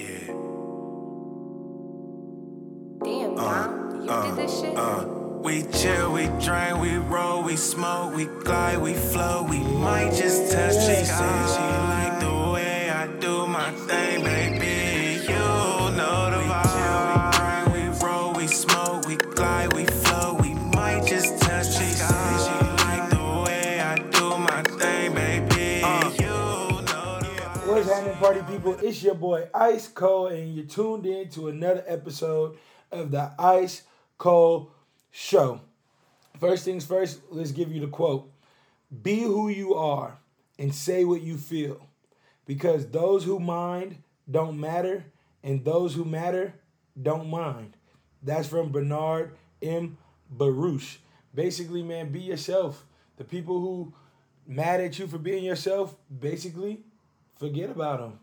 Yeah. Damn, Dom, you did this shit? Uh, we chill, we drink, we roll, we smoke, we glide, we flow, we might just touch. She said people? It's your boy Ice Cole, and you're tuned in to another episode of the Ice Cole Show. First things first, let's give you the quote Be who you are and say what you feel, because those who mind don't matter, and those who matter don't mind. That's from Bernard M. Baruch. Basically, man, be yourself. The people who mad at you for being yourself, basically, forget about them.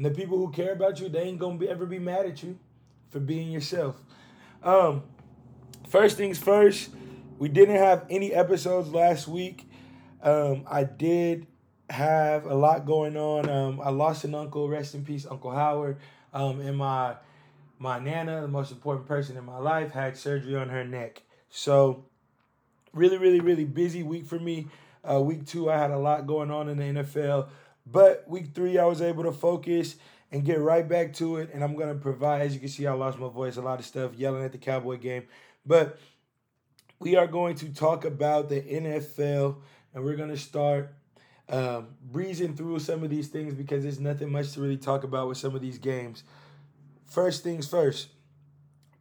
And the people who care about you, they ain't gonna be, ever be mad at you for being yourself. Um, first things first, we didn't have any episodes last week. Um, I did have a lot going on. Um, I lost an uncle, rest in peace, Uncle Howard. Um, and my my nana, the most important person in my life, had surgery on her neck. So really, really, really busy week for me. Uh, week two, I had a lot going on in the NFL, but week three, I was able to focus and get right back to it. And I'm gonna provide, as you can see, I lost my voice, a lot of stuff yelling at the Cowboy game, but we are going to talk about the NFL, and we're gonna start um, breezing through some of these things because there's nothing much to really talk about with some of these games. First things first.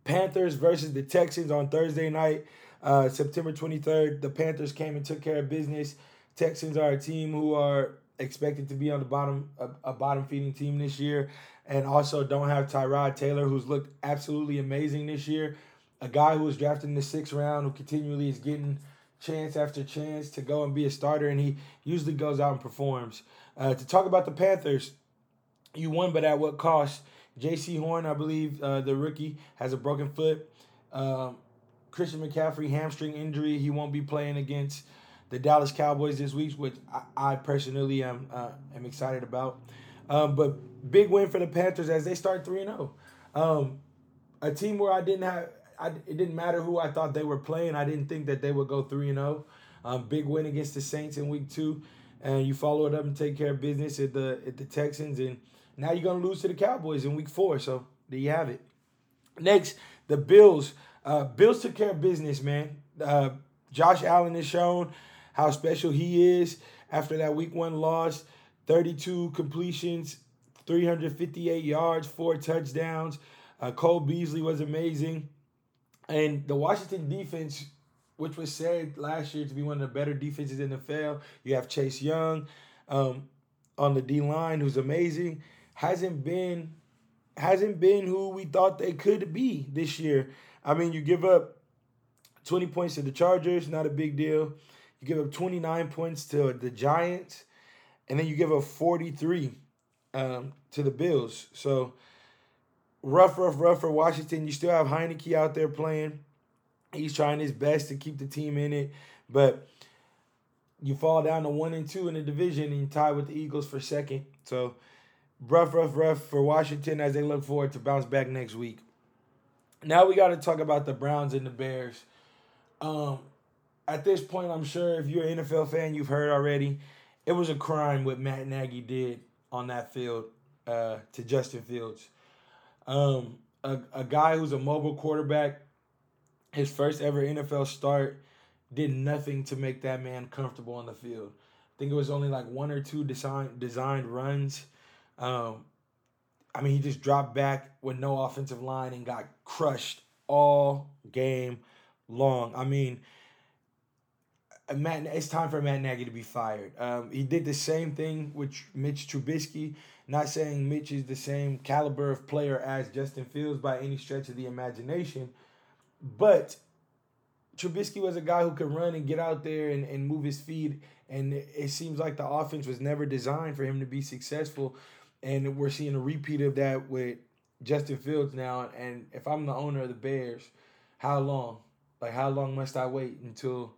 Panthers versus the Texans on Thursday night, uh, September 23rd. The Panthers came and took care of business. Texans are a team who are expected to be on the bottom, a, a bottom feeding team this year, and also don't have Tyrod Taylor, who's looked absolutely amazing this year. A guy who was drafted in the sixth round, who continually is getting chance after chance to go and be a starter, and he usually goes out and performs. Uh, to talk about the Panthers, you won, but at what cost? Jaycee Horn, I believe, uh, the rookie, has a broken foot. Um, Christian McCaffrey, hamstring injury. He won't be playing against the Dallas Cowboys this week, which I, I personally am uh, am excited about. Um, but big win for the Panthers as they start 3 and 0. Um, a team where I didn't have, I, it didn't matter who I thought they were playing. I didn't think that they would go 3 and 0. Um, big win against the Saints in week two. And you follow it up and take care of business at the at the Texans. And now you're to lose to the Cowboys in week four. So there you have it. Next, the Bills. Uh, Bills took care of business, man. Uh, Josh Allen has shown how special he is after that week one loss 32 completions, 358 yards, four touchdowns. Uh, Cole Beasley was amazing. And the Washington defense, which was said last year to be one of the better defenses in the NFL, you have Chase Young um, on the D line, who's amazing, hasn't been hasn't been who we thought they could be this year. I mean, you give up 20 points to the Chargers, not a big deal. You give up 29 points to the Giants, and then you give up 43 um, to the Bills. So rough, rough, rough for Washington. You still have Heinicke out there playing. He's trying his best to keep the team in it, but you fall down to one and two in the division and tie with the Eagles for second. So rough, rough, rough for Washington as they look forward to bounce back next week. Now we got to talk about the Browns and the Bears. Um, at this point, I'm sure if you're an NFL fan, you've heard already. It was a crime what Matt Nagy did on that field uh, to Justin Fields. Um, a, a guy who's a mobile quarterback, his first ever NFL start, did nothing to make that man comfortable on the field. I think it was only like one or two design, designed runs. Um, I mean, he just dropped back with no offensive line and got crushed all game long. I mean, Matt, it's time for Matt Nagy to be fired. Um, he did the same thing with Mitch Trubisky. Not saying Mitch is the same caliber of player as Justin Fields by any stretch of the imagination, but Trubisky was a guy who could run and get out there and, and move his feet. And it seems like the offense was never designed for him to be successful. And we're seeing a repeat of that with Justin Fields now. And if I'm the owner of the Bears, how long? Like how long must I wait until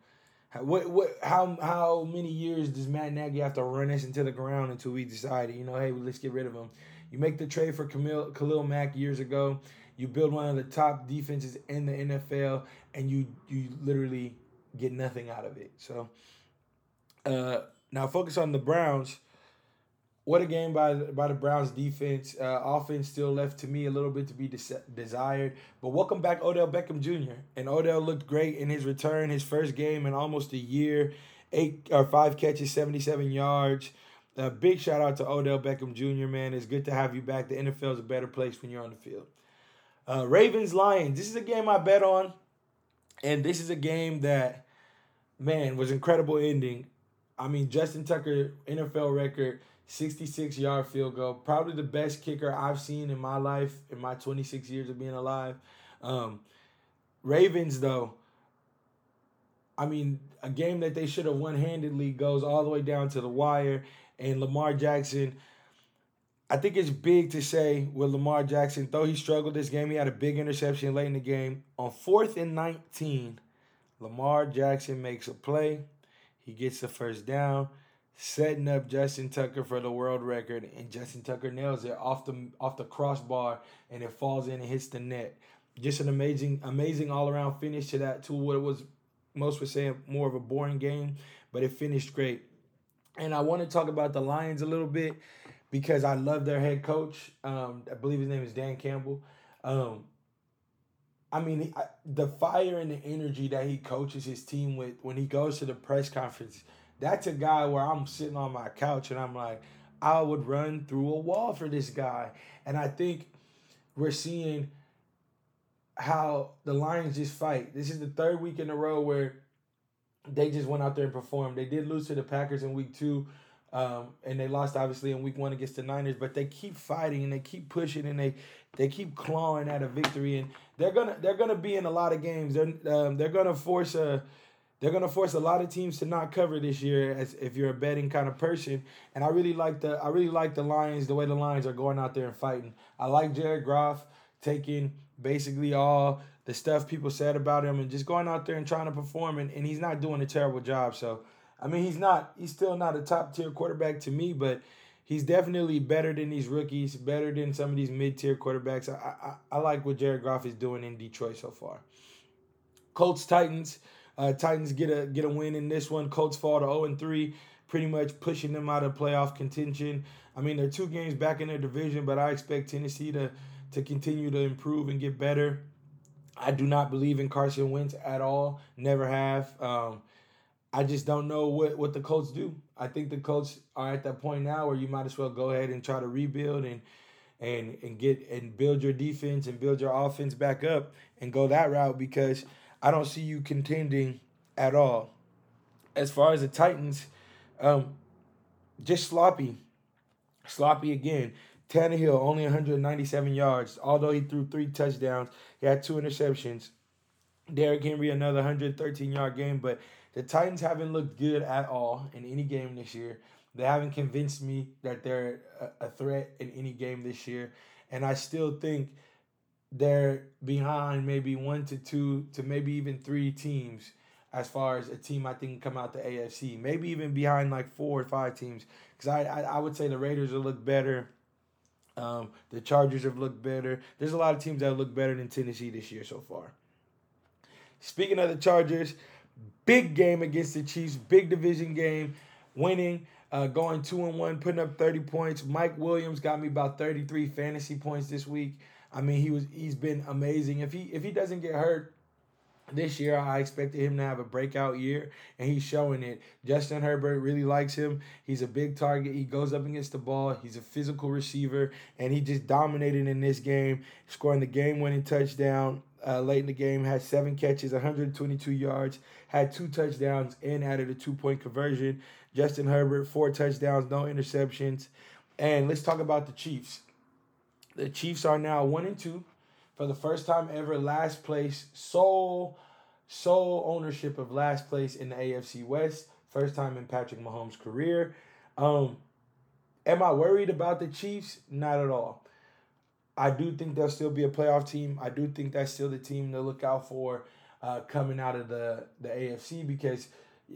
what what how how many years does Matt Nagy have to run us into the ground until we decide, you know, hey, let's get rid of him? You make the trade for Camille, Khalil Mack years ago. You build one of the top defenses in the NFL, and you you literally get nothing out of it. So uh, now focus on the Browns. What a game by by the Browns defense. Uh, offense still left to me a little bit to be des- desired. But welcome back Odell Beckham Jr. And Odell looked great in his return, his first game in almost a year. Eight or five catches, seventy seven yards. A big shout out to Odell Beckham Jr. Man, it's good to have you back. The NFL is a better place when you're on the field. Uh, Ravens Lions. This is a game I bet on, and this is a game that, man, was incredible ending. I mean, Justin Tucker NFL record, 66 yard field goal, probably the best kicker I've seen in my life in my 26 years of being alive. Um, Ravens though. I mean, a game that they should have one handedly goes all the way down to the wire and Lamar Jackson. I think it's big to say with Lamar Jackson, though he struggled this game, he had a big interception late in the game. On fourth and 19, Lamar Jackson makes a play. He gets the first down, setting up Justin Tucker for the world record, and Justin Tucker nails it off the off the crossbar, and it falls in and hits the net. Just an amazing, amazing all around finish to that. To what it was, most would say more of a boring game, but it finished great. And I want to talk about the Lions a little bit because I love their head coach. Um, I believe his name is Dan Campbell. Um, I mean, the fire and the energy that he coaches his team with when he goes to the press conference, that's a guy where I'm sitting on my couch and I'm like, I would run through a wall for this guy. And I think we're seeing how the Lions just fight. This is the third week in a row where they just went out there and performed. They did lose to the Packers in week two, um, and they lost obviously in week one against the Niners. But they keep fighting and they keep pushing and they they keep clawing at a victory. And they're gonna they're gonna be in a lot of games. They're um, they're gonna force a they're gonna force a lot of teams to not cover this year as if you're a betting kind of person. And I really like the I really like the Lions the way the Lions are going out there and fighting. I like Jared Goff taking basically all the stuff people said about him and just going out there and trying to perform and, and he's not doing a terrible job. So I mean he's not he's still not a top tier quarterback to me, but he's definitely better than these rookies, better than some of these mid tier quarterbacks. I, I I like what Jared Goff is doing in Detroit so far. Colts Titans. Uh, Titans get a get a win in this one. Colts fall to 0 and 3, pretty much pushing them out of playoff contention. I mean, they're two games back in their division, but I expect Tennessee to to continue to improve and get better. I do not believe in Carson Wentz at all. Never have. Um, I just don't know what, what the Colts do. I think the Colts are at that point now where you might as well go ahead and try to rebuild and and and get and build your defense and build your offense back up and go that route because I don't see you contending at all. As far as the Titans, um, just sloppy, sloppy again. Tannehill only 197 yards, although he threw three touchdowns. He had two interceptions. Derrick Henry another 113 yard game, but the Titans haven't looked good at all in any game this year. They haven't convinced me that they're a, threat in any game this year, and I still think they're behind maybe one to two to maybe even three teams as far as a team I think come out the AFC. Maybe even behind like four or five teams because I, I I would say the Raiders will look better um, the Chargers have looked better. There's a lot of teams that look better than Tennessee this year so far. Speaking of the Chargers, big game against the Chiefs, big division game, winning, uh, going two and one, putting up 30 points. Mike Williams got me about 33 fantasy points this week. I mean, he was he's been amazing. If he if he doesn't get hurt, this year I expected him to have a breakout year, and he's showing it. Justin Herbert really likes him. He's a big target. He goes up against the ball. He's a physical receiver, and he just dominated in this game, scoring the game-winning touchdown uh, late in the game. Had seven catches, 122 yards, had two touchdowns, and added a two-point conversion. Justin Herbert, four touchdowns, no interceptions. And let's talk about the Chiefs. The Chiefs are now one and two for the first time ever, last place, sole sole ownership of last place in the AFC West. First time in Patrick Mahomes' career. Um, am I worried about the Chiefs? Not at all. I do think they'll still be a playoff team. I do think that's still the team to look out for uh, coming out of the, the AFC because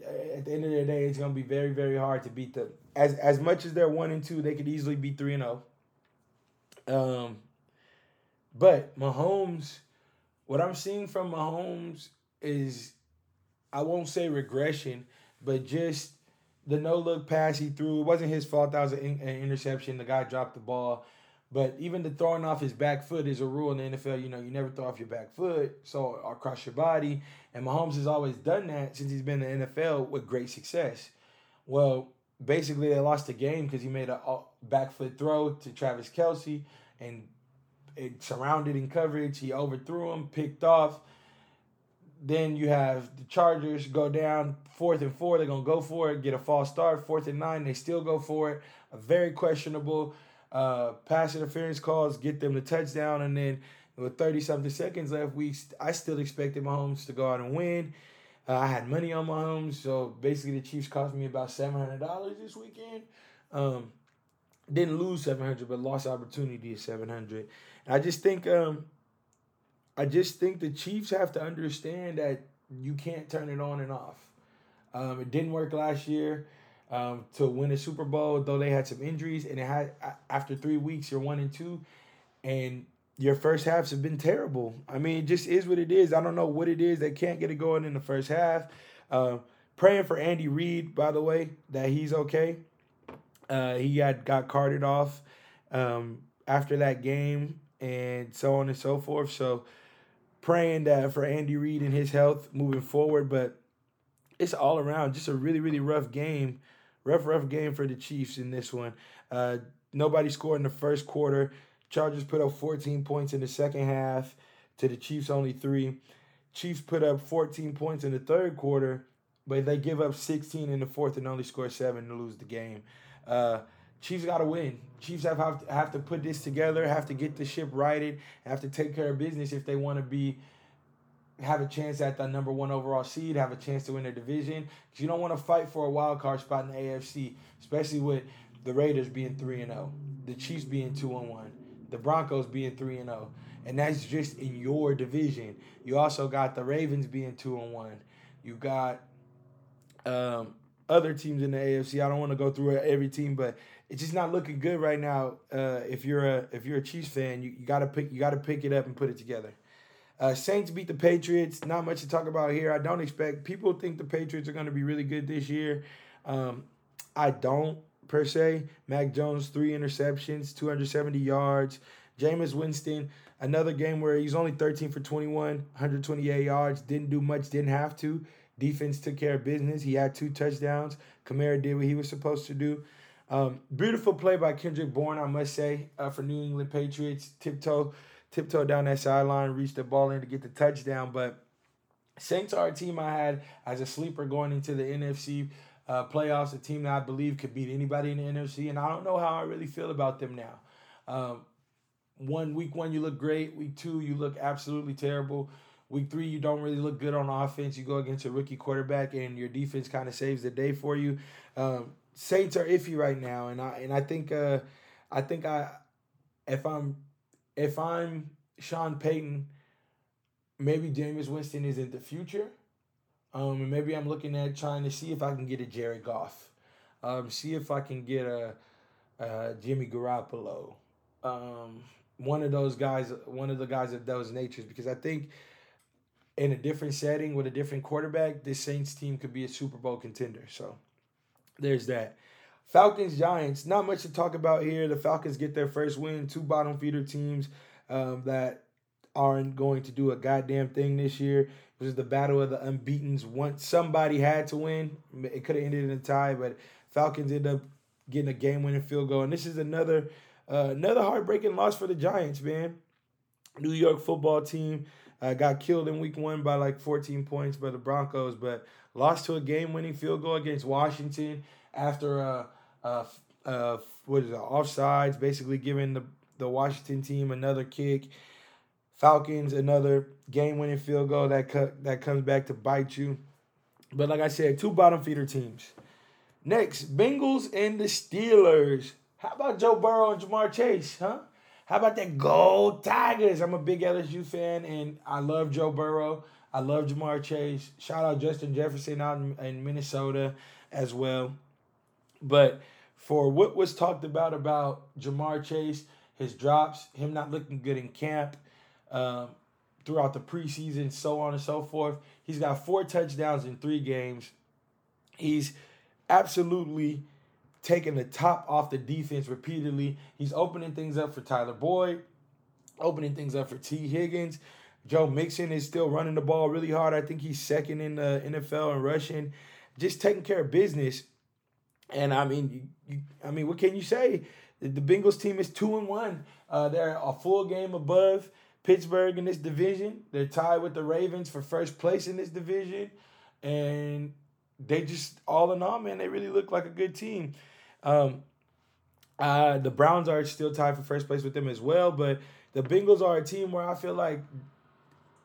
at the end of the day, it's going to be very, very hard to beat them. As as much as they're one and two, they could easily be three and zero. Oh. Um, but Mahomes, what I'm seeing from Mahomes is, I won't say regression, but just the no look pass he threw. It wasn't his fault. That was an, an interception. The guy dropped the ball. But even the throwing off his back foot is a rule in the NFL. You know, you never throw off your back foot, so across your body. And Mahomes has always done that since he's been in the NFL with great success. Well, basically they lost the game because he made a back foot throw to Travis Kelce, and it surrounded in coverage. He overthrew him, picked off. Then you have the Chargers go down fourth and four. They're gonna go for it, get a false start. Fourth and nine, they still go for it. A very questionable uh, pass interference calls get them the touchdown, and then with thirty something seconds left, we I still expected Mahomes to go out and win. Uh, I had money on Mahomes, so basically the Chiefs cost me about seven hundred dollars this weekend. Um, didn't lose seven hundred, but lost opportunity at seven hundred. I just think um, I just think the Chiefs have to understand that you can't turn it on and off. Um, it didn't work last year um, to win a Super Bowl, though they had some injuries, and it had after three weeks you're one and two, and your first halves have been terrible. I mean, it just is what it is. I don't know what it is. They can't get it going in the first half. Uh, praying for Andy Reid, by the way, that he's okay. Uh, he had got carted off um, after that game and so on and so forth. So praying that for Andy Reid and his health moving forward, but it's all around just a really really rough game, rough rough game for the Chiefs in this one. Uh, nobody scored in the first quarter. Chargers put up 14 points in the second half to the Chiefs only three. Chiefs put up 14 points in the third quarter, but they give up 16 in the fourth and only score seven to lose the game. Uh, Chiefs got to win. Chiefs have, have to, have to put this together, have to get the ship righted, have to take care of business if they want to be have a chance at the number one overall seed, have a chance to win their division. You don't want to fight for a wild card spot in the AFC, especially with the Raiders being three and zero, oh, the Chiefs being two and one, the Broncos being three and zero, oh. and that's just in your division. You also got the Ravens being two and one. You got um, other teams in the AFC. I don't want to go through every team, but it's just not looking good right now. Uh, if you're a if you're a Chiefs fan, you, you gotta pick you gotta pick it up and put it together. Uh, Saints beat the Patriots. Not much to talk about here. I don't expect people think the Patriots are going to be really good this year. Um, I don't per se. Mac Jones three interceptions, 270 yards. Jameis Winston another game where he's only 13 for 21, 128 yards. Didn't do much. Didn't have to. Defense took care of business. He had two touchdowns. Kamara did what he was supposed to do. Um, beautiful play by Kendrick Bourne, I must say, uh, for New England Patriots. Tiptoe, tiptoe down that sideline, reached the ball in to get the touchdown. But Saints are a team I had as a sleeper going into the NFC uh, playoffs, a team that I believe could beat anybody in the NFC, and I don't know how I really feel about them now. Um, one week one you look great, week two you look absolutely terrible. Week three, you don't really look good on offense. You go against a rookie quarterback, and your defense kind of saves the day for you. Um, Saints are iffy right now, and I and I think uh, I think I if I'm if I'm Sean Payton, maybe Jameis Winston is in the future. Um, and maybe I'm looking at trying to see if I can get a Jared Goff. Um, see if I can get a, a Jimmy Garoppolo. Um, one of those guys, one of the guys of those natures, because I think in a different setting with a different quarterback, this Saints team could be a Super Bowl contender. So there's that. Falcons Giants, not much to talk about here. The Falcons get their first win, two bottom feeder teams um, that aren't going to do a goddamn thing this year. It was the battle of the unbeaten's. Once somebody had to win, it could have ended in a tie, but Falcons ended up getting a game winning field goal. And this is another uh, another heartbreaking loss for the Giants, man. New York football team uh, got killed in week one by like 14 points by the Broncos, but lost to a game-winning field goal against Washington after a, a, a what is it, offsides, basically giving the the Washington team another kick. Falcons another game-winning field goal that cut that comes back to bite you. But like I said, two bottom feeder teams. Next, Bengals and the Steelers. How about Joe Burrow and Ja'Marr Chase, huh? How about that Gold Tigers? I'm a big LSU fan, and I love Joe Burrow. I love Ja'Marr Chase. Shout out Justin Jefferson out in, in Minnesota as well. But for what was talked about about Ja'Marr Chase, his drops, him not looking good in camp, um, throughout the preseason, so on and so forth. He's got four touchdowns in three games. He's absolutely taking the top off the defense repeatedly. He's opening things up for Tyler Boyd, opening things up for Tee Higgins. Joe Mixon is still running the ball really hard. I think he's second in the NFL in rushing, just taking care of business. And I mean, you, you, I mean, what can you say? The Bengals team is two and one. Uh, they're a full game above Pittsburgh in this division. They're tied with the Ravens for first place in this division, and they just all in all, man, they really look like a good team. Um, uh, the Browns are still tied for first place with them as well, but the Bengals are a team where I feel like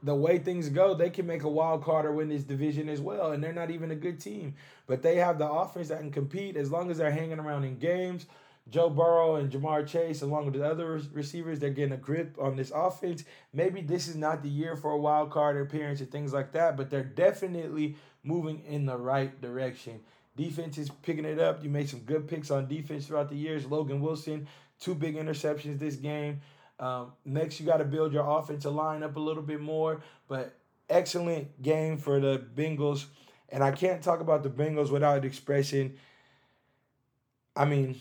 the way things go, they can make a wild card or win this division as well. And they're not even a good team, but they have the offense that can compete as long as they're hanging around in games. Joe Burrow and Ja'Marr Chase, along with the other receivers, they're getting a grip on this offense. Maybe this is not the year for a wild card appearance and things like that, but they're definitely moving in the right direction. Defense is picking it up. You made some good picks on defense throughout the years. Logan Wilson, two big interceptions this game. Um, next, you got to build your offensive line up a little bit more. But excellent game for the Bengals. And I can't talk about the Bengals without expressing. I mean,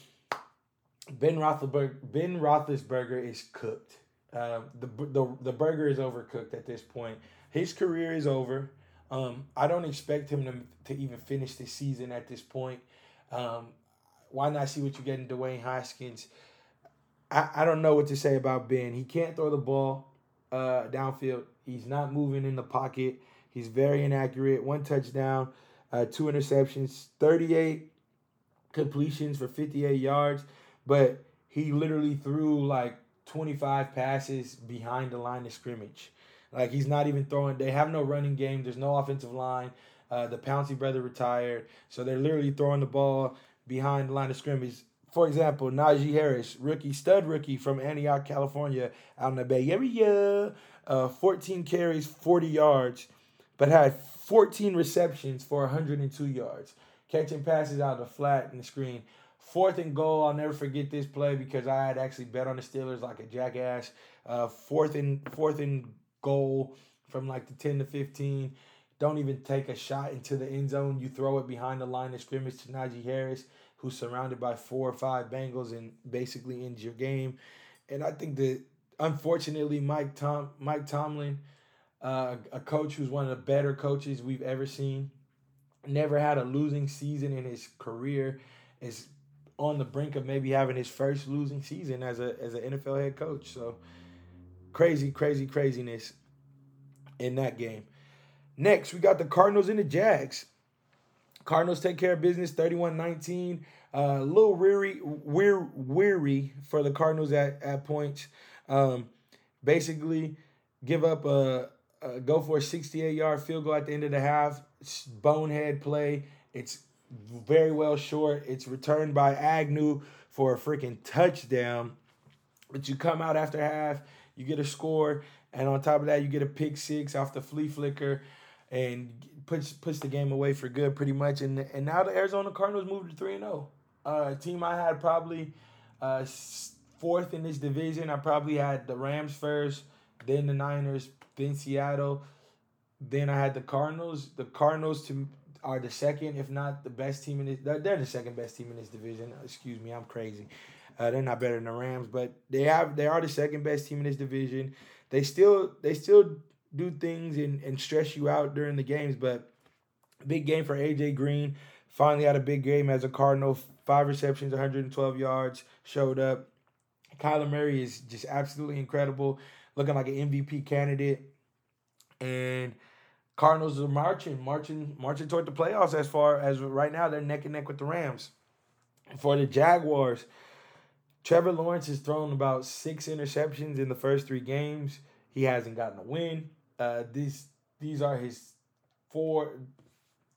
Ben Roethlisberger, Ben Roethlisberger is cooked. Uh, the, the the burger is overcooked at this point. His career is over. Um, I don't expect him to, to even finish the season at this point. Um, why not see what you get in Dwayne Haskins? I, I don't know what to say about Ben. He can't throw the ball uh, downfield. He's not moving in the pocket. He's very inaccurate. One touchdown, uh, two interceptions, 38 completions for 58 yards. But he literally threw like 25 passes behind the line of scrimmage. Like he's not even throwing. They have no running game. There's no offensive line. Uh, the Pouncey brother retired, so they're literally throwing the ball behind the line of scrimmage for example, Najee Harris, rookie, stud rookie from Antioch, California, out in the Bay Area, uh, 14 carries, 40 yards, but had 14 receptions for 102 yards, catching passes out of the flat and the screen. Fourth and goal, I'll never forget this play because I had actually bet on the Steelers like a jackass. Uh, fourth and fourth and goal from like the 10 to 15. Don't even take a shot into the end zone. You throw it behind the line of scrimmage to Najee Harris who's surrounded by four or five Bengals and basically ends your game. And I think that unfortunately, Mike Tom Mike Tomlin, uh, a coach who's one of the better coaches we've ever seen, never had a losing season in his career, is on the brink of maybe having his first losing season as a as an NFL head coach. So crazy, crazy, craziness in that game. Next, we got the Cardinals and the Jags. Cardinals take care of business 31-19. Uh, a little weary, weary, weary for the Cardinals at, at points. Um, basically, give up a, a go for a 68 yard field goal at the end of the half. Bonehead play. It's very well short. It's returned by Agnew for a freaking touchdown. But you come out after half, you get a score, and on top of that, you get a pick six off the flea flicker and puts puts the game away for good pretty much. And and now the Arizona Cardinals moved to three and zero. Oh. Uh, team I had probably uh, fourth in this division. I probably had the Rams first, then the Niners, then Seattle, then I had the Cardinals. The Cardinals to are the second, if not the best team in this. They're the second best team in this division. Excuse me, I'm crazy. Uh, they're not better than the Rams, but they have they are the second best team in this division. They still they still do things and, and stress you out during the games. But big game for AJ Green. Finally had a big game as a Cardinal. Five receptions, 112 yards, showed up. Kyler Murray is just absolutely incredible, looking like an MVP candidate. And Cardinals are marching, marching, marching toward the playoffs as far as right now they're neck and neck with the Rams. For the Jaguars, Trevor Lawrence has thrown about six interceptions in the first three games. He hasn't gotten a win. Uh, these these are his four,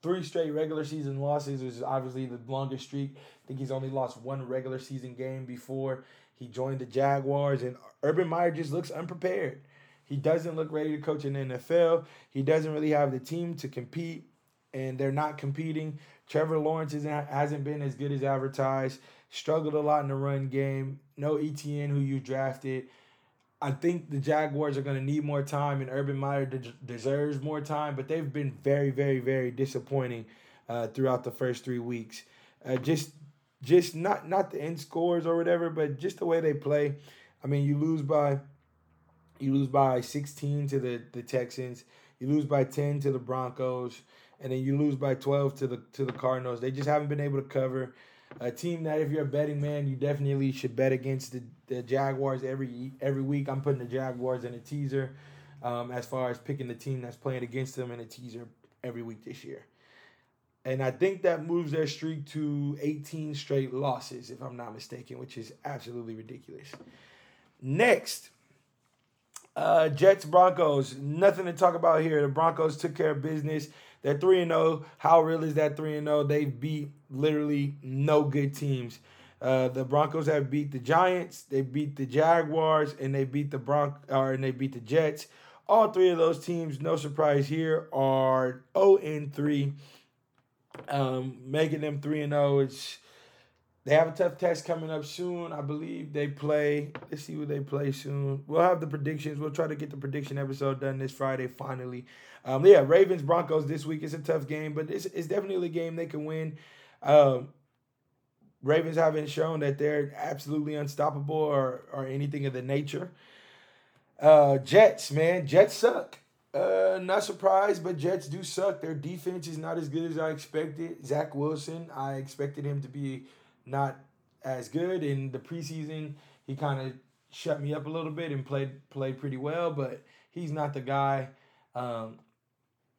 three straight regular season losses, which is obviously the longest streak. I think he's only lost one regular season game before he joined the Jaguars, and Urban Meyer just looks unprepared. He doesn't look ready to coach in the NFL. He doesn't really have the team to compete, and they're not competing. Trevor Lawrence isn't, hasn't been as good as advertised. Struggled a lot in the run game. no Etienne who you drafted. I think the Jaguars are going to need more time, and Urban Meyer de- deserves more time. But they've been very, very, very disappointing uh, throughout the first three weeks. Uh, just, just not not the end scores or whatever, but just the way they play. I mean, you lose by, you lose by sixteen to the the Texans. You lose by ten to the Broncos, and then you lose by twelve to the to the Cardinals. They just haven't been able to cover a team that if you're a betting man, you definitely should bet against the, the Jaguars every every week. I'm putting the Jaguars in a teaser um, as far as picking the team that's playing against them in a teaser every week this year. And I think that moves their streak to 18 straight losses, if I'm not mistaken, which is absolutely ridiculous. Next, uh, Jets Broncos. Nothing to talk about here. The Broncos took care of business. They're 3 0. How real is that 3 0? They beat literally no good teams. Uh, the Broncos have beat the Giants, they beat the Jaguars, and they beat the Bronc or and they beat the Jets. All three of those teams, no surprise here, are 0 and 3. Um, making them 3 and 0. It's they have a tough test coming up soon. I believe they play. Let's see who they play soon. We'll have the predictions. We'll try to get the prediction episode done this Friday finally. Um, yeah, Ravens Broncos this week is a tough game, but it's, it's definitely a game they can win. Um, Ravens haven't shown that they're absolutely unstoppable or or anything of the nature. Uh, Jets, man, Jets suck. Uh, not surprised, but Jets do suck. Their defense is not as good as I expected. Zach Wilson, I expected him to be not as good in the preseason. He kind of shut me up a little bit and played played pretty well, but he's not the guy. Um,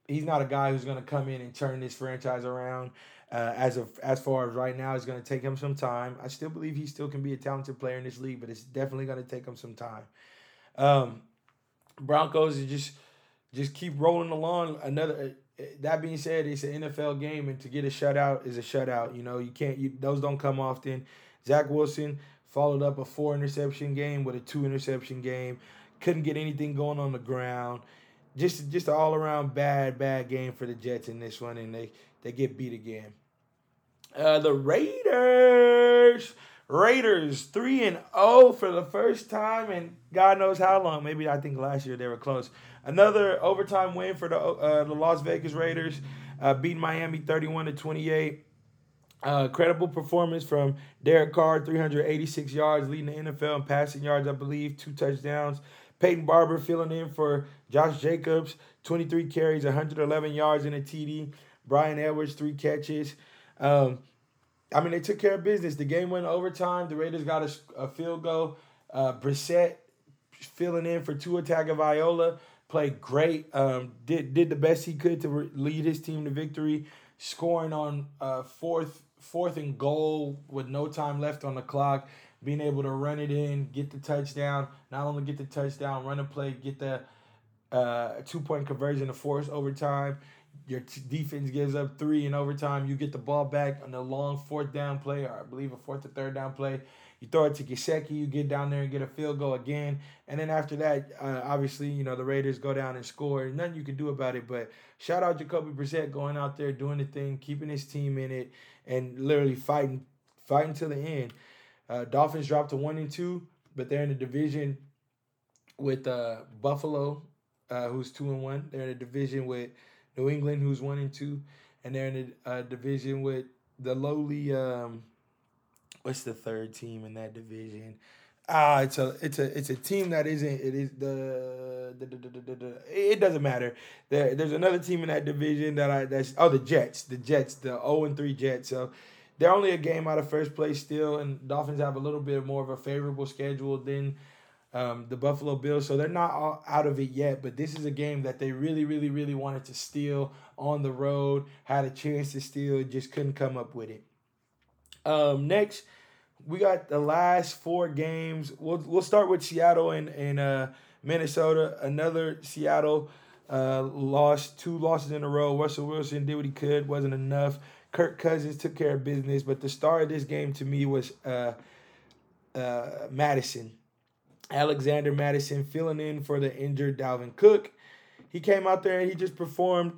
he's not a guy who's going to come in and turn this franchise around. Uh, as of as far as right now, it's going to take him some time. I still believe he still can be a talented player in this league, but it's definitely going to take him some time. Um, Broncos just just keep rolling along. Another that being said, it's an NFL game, and to get a shutout is a shutout. You know, you can't. You, those don't come often. Zach Wilson followed up a four interception game with a two interception game. Couldn't get anything going on the ground. Just just an all around bad bad game for the Jets in this one, and they they get beat again. Uh, the Raiders. Raiders three and zero oh for the first time and God knows how long. Maybe I think last year they were close. Another overtime win for the uh, the Las Vegas Raiders, uh, beat Miami thirty one to twenty eight. Uh, credible performance from Derek Carr, 386 yards, leading the NFL in passing yards, I believe, two touchdowns. Peyton Barber filling in for Josh Jacobs, 23 carries, 111 yards in a TD. Bryan Edwards, three catches. Um, I mean, they took care of business. The game went overtime. The Raiders got a, a field goal. Uh, Brissett filling in for Tua Tagovailoa played great. Um, did did the best he could to re- lead his team to victory, scoring on uh, fourth fourth and goal with no time left on the clock. Being able to run it in, get the touchdown. Not only get the touchdown, run a play, get the uh, two point conversion to force overtime. Your t- defense gives up three in overtime. You get the ball back on the long fourth down play, or I believe a fourth to third down play. You throw it to Gesicki, you get down there and get a field goal again. And then after that, uh, obviously, you know, the Raiders go down and score. Nothing you can do about it. But shout out Jacoby Brissett going out there, doing the thing, keeping his team in it, and literally fighting, fighting to the end. Uh, Dolphins dropped to one and two, but they're in the division with uh, Buffalo, uh, who's two and one. They're in a division with New England, who's one and two, and they're in a, a division with the lowly. Um, what's the third team in that division? Ah, it's a it's a it's a team that isn't it is the, the, the, the, the, the it doesn't matter. There there's another team in that division that I that's oh the Jets the Jets the zero oh and three Jets so they're only a game out of first place still and Dolphins have a little bit more of a favorable schedule than um, the Buffalo Bills so they're not all out of it yet but this is a game that they really really really wanted to steal on the road had a chance to steal just couldn't come up with it. Um, next, we got the last four games. We'll we'll start with Seattle and and uh, Minnesota. Another Seattle uh, lost two losses in a row. Russell Wilson did what he could, wasn't enough. Kirk Cousins took care of business, but the star of this game to me was uh, uh, Mattison. Alexander Mattison filling in for the injured Dalvin Cook. He came out there and he just performed.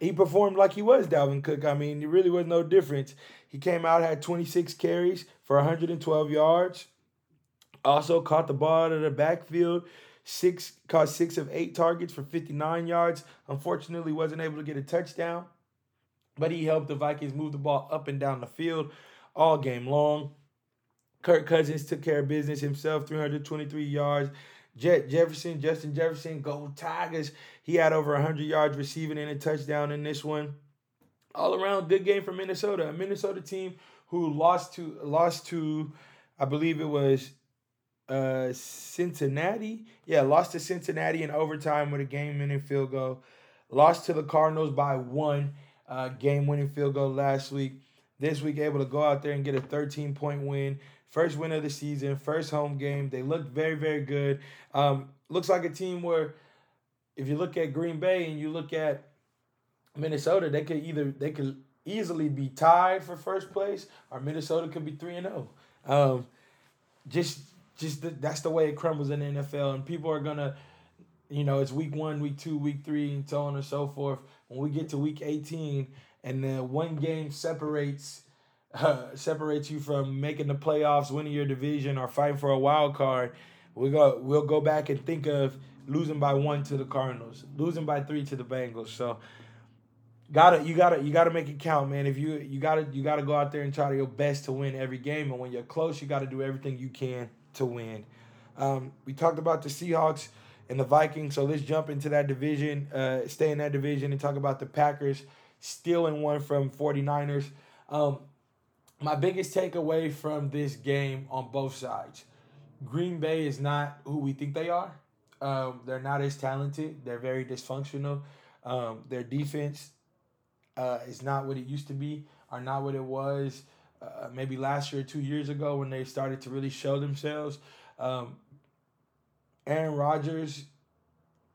He performed like he was Dalvin Cook. I mean, it really was no difference. He came out, had 26 carries for 112 yards. Also caught the ball out of the backfield. Six caught six of eight targets for 59 yards. Unfortunately, wasn't able to get a touchdown, but he helped the Vikings move the ball up and down the field all game long. Kirk Cousins took care of business himself, 323 yards. Jet Jefferson, Justin Jefferson, go Tigers. He had over 100 yards receiving and a touchdown in this one. All around good game for Minnesota. A Minnesota team who lost to lost to I believe it was uh Cincinnati. Yeah, lost to Cincinnati in overtime with a game-winning field goal. Lost to the Cardinals by one uh, game-winning field goal last week. This week, able to go out there and get a 13-point win. First win of the season, first home game. They looked very, very good. Um, looks like a team where, if you look at Green Bay and you look at Minnesota, they could either they could easily be tied for first place, or Minnesota could be three and zero. Um, just just the, that's the way it crumbles in the NFL, and people are gonna, you know, it's week one, week two, week three, and so on and so forth. When we get to week eighteen, and the one game separates uh, separates you from making the playoffs, winning your division, or fighting for a wild card, we go we'll go back and think of losing by one to the Cardinals, losing by three to the Bengals. So gotta you gotta you gotta make it count, man. If you you gotta you gotta go out there and try your best to win every game, and when you're close, you gotta do everything you can to win. Um, we talked about the Seahawks and the Vikings, so let's jump into that division, uh, stay in that division, and talk about the Packers stealing one from 49ers. Um, my biggest takeaway from this game on both sides Green Bay is not who we think they are. Um, they're not as talented. They're very dysfunctional. Um, their defense uh, is not what it used to be, or not what it was uh, maybe last year or two years ago when they started to really show themselves. Um, Aaron Rodgers,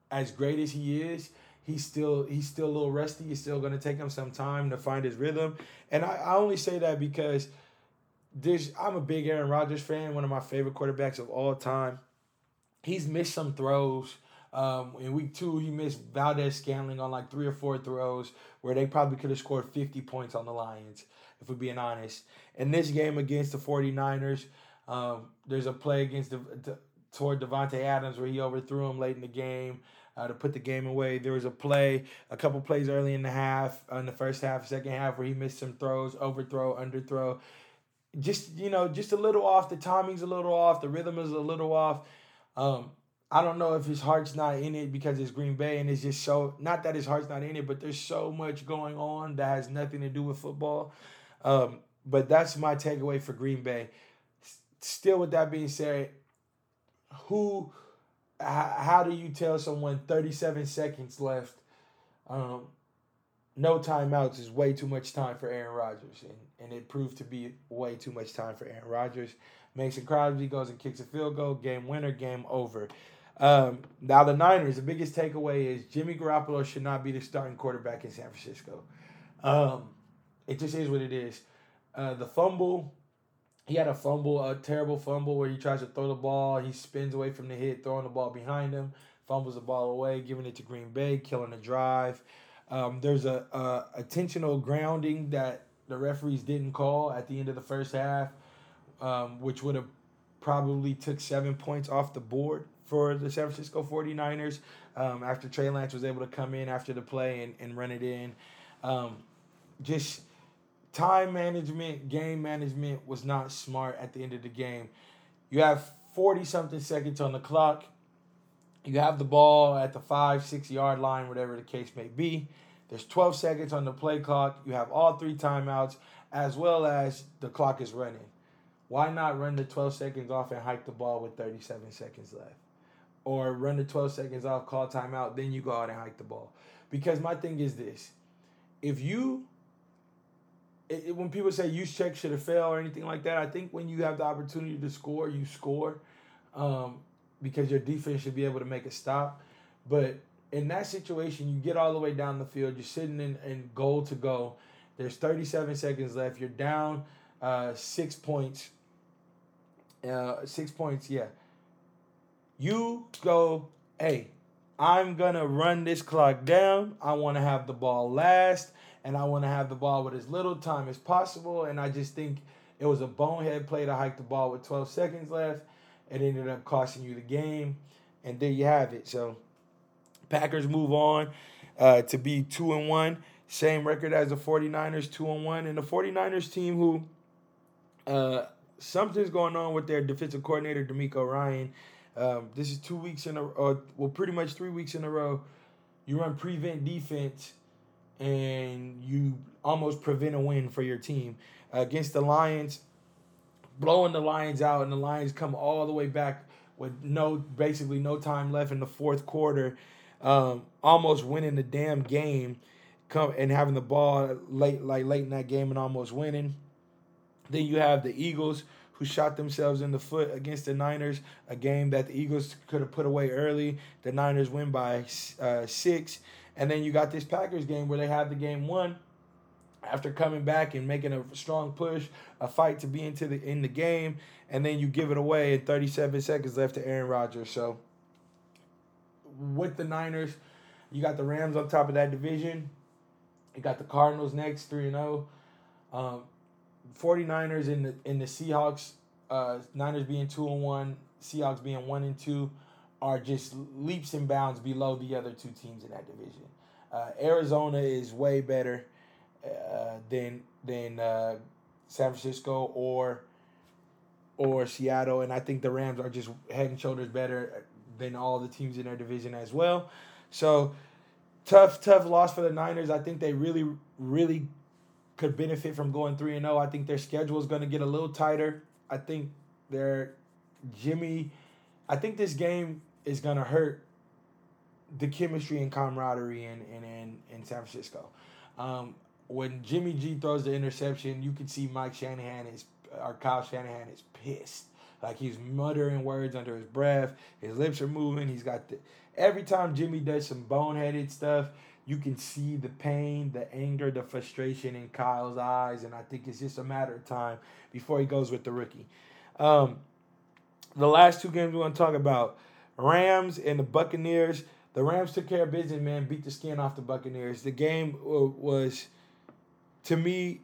as great as he is, he's still he's still a little rusty. It's still going to take him some time to find his rhythm. And I, I only say that because there's I'm a big Aaron Rodgers fan, one of my favorite quarterbacks of all time. He's missed some throws. Um, in week two, he missed Valdes-Scantling on like three or four throws where they probably could have scored 50 points on the Lions, if we're being honest. In this game against the 49ers, um, there's a play against the, the toward Davante Adams where he overthrew him late in the game uh, to put the game away. There was a play, a couple plays early in the half, uh, in the first half, second half, where he missed some throws, overthrow, underthrow. Just you know, just a little off. The timing's a little off. The rhythm is a little off. Um, I don't know if his heart's not in it because it's Green Bay and it's just so not that his heart's not in it, but there's so much going on that has nothing to do with football. Um, but that's my takeaway for Green Bay. Still, with that being said, who how do you tell someone 37 seconds left? Um, no timeouts is way too much time for Aaron Rodgers, and, and it proved to be way too much time for Aaron Rodgers. Mason Crosby goes and kicks a field goal, game winner, game over. Um, now the Niners, the biggest takeaway is Jimmy Garoppolo should not be the starting quarterback in San Francisco. Um, it just is what it is. Uh, the fumble he had a fumble, a terrible fumble where he tries to throw the ball. He spins away from the hit, throwing the ball behind him, fumbles the ball away, giving it to Green Bay, killing the drive. Um, there's a, a intentional grounding that the referees didn't call at the end of the first half, um, which would have probably took seven points off the board for the San Francisco 49ers um, after Trey Lance was able to come in after the play and, and run it in. Um, just time management, game management was not smart at the end of the game. You have 40 something seconds on the clock. You have the ball at the five, six yard line, whatever the case may be. There's 12 seconds on the play clock. You have all three timeouts, as well as the clock is running. Why not run the 12 seconds off and hike the ball with 37 seconds left? Or run the 12 seconds off, call timeout, then you go out and hike the ball. Because my thing is this if you it, it, when people say use check should have failed or anything like that, I think when you have the opportunity to score, you score, um, because your defense should be able to make a stop. But in that situation, you get all the way down the field. You're sitting in, in goal to go. There's 37 seconds left. You're down uh, six points. Uh, six points, yeah. You go, hey, I'm gonna run this clock down. I want to have the ball last and I want to have the ball with as little time as possible. And I just think it was a bonehead play to hike the ball with 12 seconds left. It ended up costing you the game, and there you have it. So, Packers move on uh, to be two and one, same record as the 49ers, two and one, and the 49ers team who uh, something's going on with their defensive coordinator DeMeco Ryan. Um, this is two weeks in a uh, well, pretty much three weeks in a row. You run prevent defense, and you almost prevent a win for your team against the Lions. Blowing the Lions out, and the Lions come all the way back with no basically no time left in the fourth quarter, um, almost winning the damn game, come and having the ball late like late in that game and almost winning. Then you have the Eagles who shot themselves in the foot against the Niners, a game that the Eagles could have put away early. The Niners win by uh, six. And then you got this Packers game where they have the game won after coming back and making a strong push, a fight to be into the in the game, and then you give it away in 37 seconds left to Aaron Rodgers. So with the Niners, you got the Rams on top of that division. You got the Cardinals next, 3 and 0. Um, 49ers and the in the Seahawks, uh, Niners being two and one, Seahawks being one and two, are just leaps and bounds below the other two teams in that division. Uh, Arizona is way better uh, than than uh, San Francisco or or Seattle, and I think the Rams are just head and shoulders better than all the teams in their division as well. So tough, tough loss for the Niners. I think they really, really could benefit from going 3 and 0. I think their schedule is going to get a little tighter. I think their Jimmy I think this game is going to hurt the chemistry and camaraderie in in in, in San Francisco. Um, when Jimmy G throws the interception, you can see Mike Shanahan is or Kyle Shanahan is pissed. Like he's muttering words under his breath. His lips are moving. He's got the every time Jimmy does some boneheaded stuff, you can see the pain, the anger, the frustration in Kyle's eyes, and I think it's just a matter of time before he goes with the rookie. Um, the last two games we want to talk about Rams and the Buccaneers. The Rams took care of business, man, beat the skin off the Buccaneers. The game was, to me,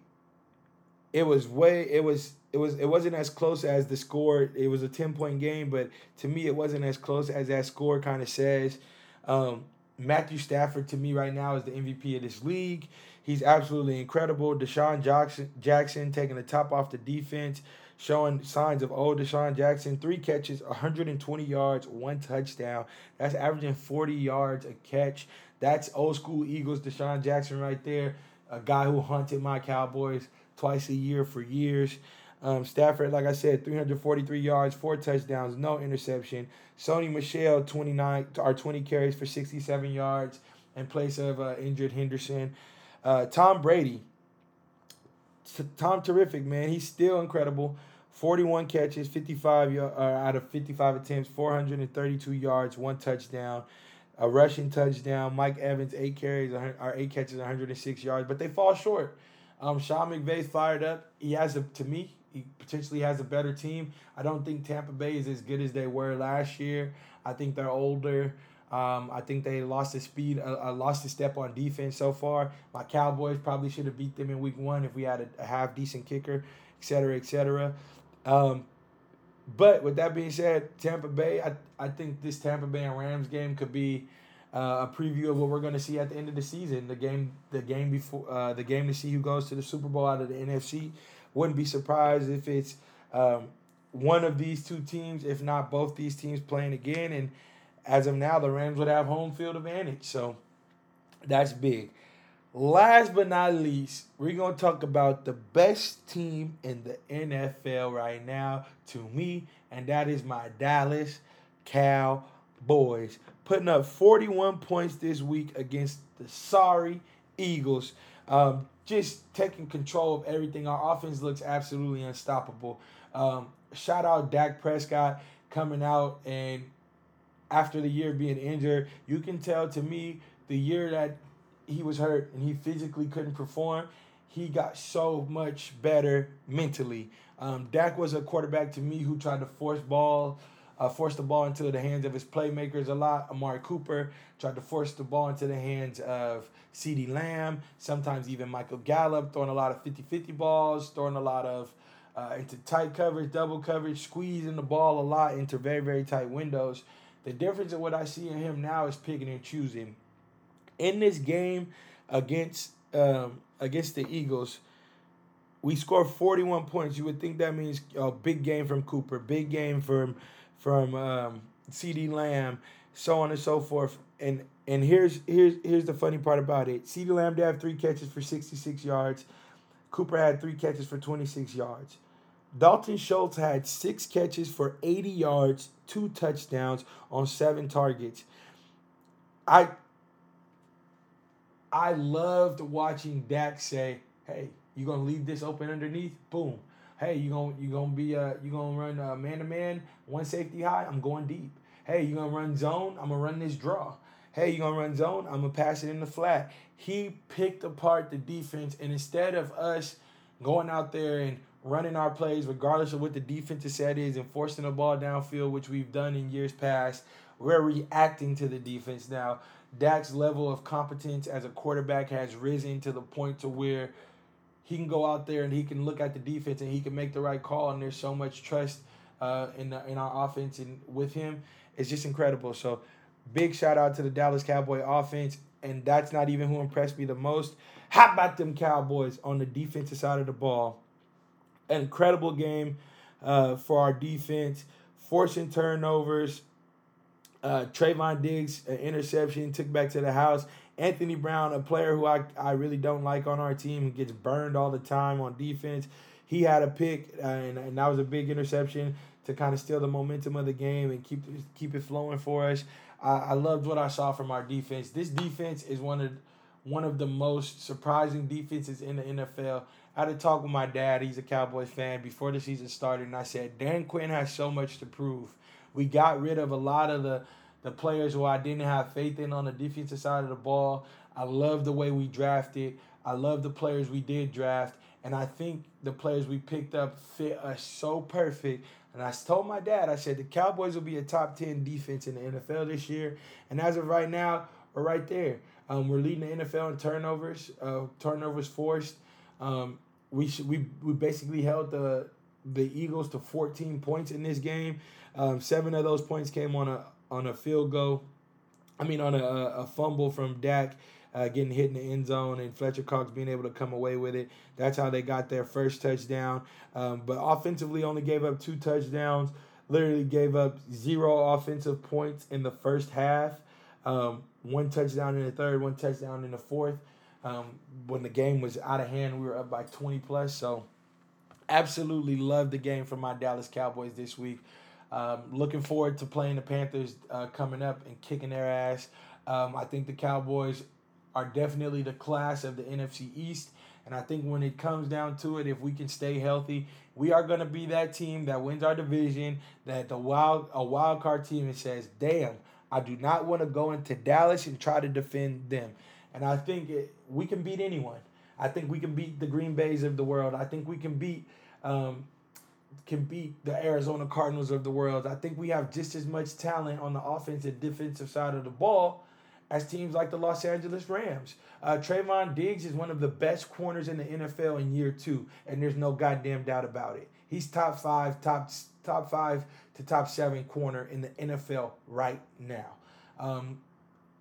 it was way, it was, it was, it wasn't as close as the score. It was a ten point game, but to me, it wasn't as close as that score kind of says. Um, Matthew Stafford to me right now is the MVP of this league. He's absolutely incredible. DeSean Jackson, Jackson taking the top off the defense, showing signs of old DeSean Jackson. Three catches, 120 yards, one touchdown. That's averaging 40 yards a catch. That's old school Eagles DeSean Jackson right there. A guy who hunted my Cowboys twice a year for years. Um, Stafford, like I said, 343 yards, four touchdowns, no interception. Sony Michel, 29 or 20 carries for 67 yards in place of uh, injured Henderson. Uh, Tom Brady, Tom terrific man. He's still incredible. 41 catches, 55 uh, out of 55 attempts, 432 yards, one touchdown, a rushing touchdown. Mike Evans, eight carries, or eight catches, 106 yards, but they fall short. Um, Sean McVay's fired up. He has a, to me, he potentially has a better team. I don't think Tampa Bay is as good as they were last year. I think they're older. Um, I think they lost the speed, uh, uh, lost the step on defense so far. My Cowboys probably should have beat them in week one if we had a, a half decent kicker, et cetera, et cetera. Um, but with that being said, Tampa Bay, I, I think this Tampa Bay and Rams game could be uh, a preview of what we're going to see at the end of the season. The game, the game before, uh, the game to see who goes to the Super Bowl out of the NFC. Wouldn't be surprised if it's um, one of these two teams, if not both these teams, playing again. And as of now, the Rams would have home field advantage. So that's big. Last but not least, we're going to talk about the best team in the NFL right now to me, and that is my Dallas Cowboys. Putting up 41 points this week against the sorry Eagles. Um, just taking control of everything. Our offense looks absolutely unstoppable. Um, shout out Dak Prescott coming out and after the year being injured, you can tell to me the year that he was hurt and he physically couldn't perform, he got so much better mentally. Um, Dak was a quarterback to me who tried to force ball uh, forced the ball into the hands of his playmakers a lot. Amari Cooper tried to force the ball into the hands of CeeDee Lamb, sometimes even Michael Gallup, throwing a lot of 50 50 balls, throwing a lot of uh, into tight coverage, double coverage, squeezing the ball a lot into very, very tight windows. The difference in what I see in him now is picking and choosing. In this game against um, against the Eagles, we scored 41 points. You would think that means a big game from Cooper, big game from from um, CeeDee Lamb, so on and so forth. And and here's here's here's the funny part about it. CeeDee Lamb did have three catches for 66 yards. Cooper had three catches for 26 yards. Dalton Schultz had six catches for 80 yards, two touchdowns on seven targets. I I loved watching Dak say, "Hey, you're gonna leave this open underneath? Boom. Hey, you're gonna you're gonna be uh you're gonna run uh, man to man, one safety high. I'm going deep. Hey, you're gonna run zone? I'm gonna run this draw. Hey, you're gonna run zone? I'm gonna pass it in the flat. He picked apart the defense, and instead of us going out there and running our plays, regardless of what the defensive set is, and forcing the ball downfield, which we've done in years past, we're reacting to the defense now. Dak's level of competence as a quarterback has risen to the point to where he can go out there and he can look at the defense and he can make the right call. And there's so much trust uh, in the, in our offense and with him. It's just incredible. So big shout out to the Dallas Cowboy offense. And that's not even who impressed me the most. How about them Cowboys on the defensive side of the ball? An incredible game uh, for our defense, forcing turnovers. Uh, Trevon Diggs, an interception, took back to the house. Anthony Brown, a player who I, I really don't like on our team, gets burned all the time on defense. He had a pick, uh, and, and that was a big interception to kind of steal the momentum of the game and keep keep it flowing for us. I, I loved what I saw from our defense. This defense is one of one of the most surprising defenses in the NFL. I had a talk with my dad. He's a Cowboys fan before the season started, and I said Dan Quinn has so much to prove. We got rid of a lot of the the players who I didn't have faith in on the defensive side of the ball. I love the way we drafted. I love the players we did draft. And I think the players we picked up fit us so perfect. And I told my dad, I said, the Cowboys will be a top 10 defense in the NFL this year. And as of right now, we're right there. Um, we're leading the NFL in turnovers, uh, turnovers forced. Um, we, we, we basically held the, the Eagles to 14 points in this game. Um, seven of those points came on a on a field goal. I mean, on a, a fumble from Dak uh, getting hit in the end zone and Fletcher Cox being able to come away with it. That's how they got their first touchdown. Um, but offensively, only gave up two touchdowns. Literally gave up zero offensive points in the first half. Um, one touchdown in the third, one touchdown in the fourth. Um, when the game was out of hand, we were up by 20 plus. So, absolutely love the game from my Dallas Cowboys this week. Um, looking forward to playing the Panthers uh, coming up and kicking their ass. Um, I think the Cowboys are definitely the class of the NFC East. And I think when it comes down to it, if we can stay healthy, we are going to be that team that wins our division, that the wild a wild card team and says, "Damn, I do not want to go into Dallas and try to defend them." And I think it, we can beat anyone. I think we can beat the Green Bays of the world. I think we can beat um, can beat the Arizona Cardinals of the world. I think we have just as much talent on the offensive defensive side of the ball as teams like the Los Angeles Rams. Uh, Trevon Diggs is one of the best corners in the NFL in year two, and there's no goddamn doubt about it. He's top five, top top five to top seven corner in the NFL right now. Um,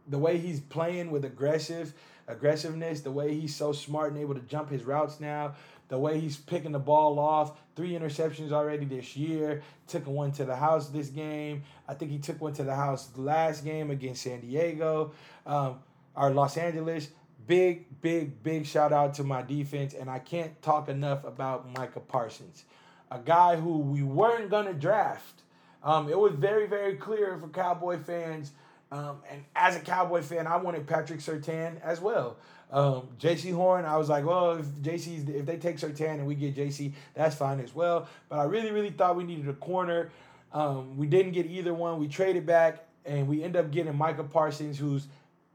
the way he's playing with aggressive aggressiveness, the way he's so smart and able to jump his routes now, the way he's picking the ball off. Three interceptions already this year. Took one to the house this game. I think he took one to the house last game against San Diego um, or Los Angeles. Big, big, big shout out to my defense. And I can't talk enough about Micah Parsons, a guy who we weren't going to draft. Um, it was very, very clear for Cowboy fans. Um, and as a Cowboy fan, I wanted Patrick Surtain as well. Um, Jaycee Horn, I was like, well, if JC's if they take Surtain and we get Jaycee, that's fine as well. But I really, really thought we needed a corner. Um, we didn't get either one. We traded back and we end up getting Micah Parsons, who's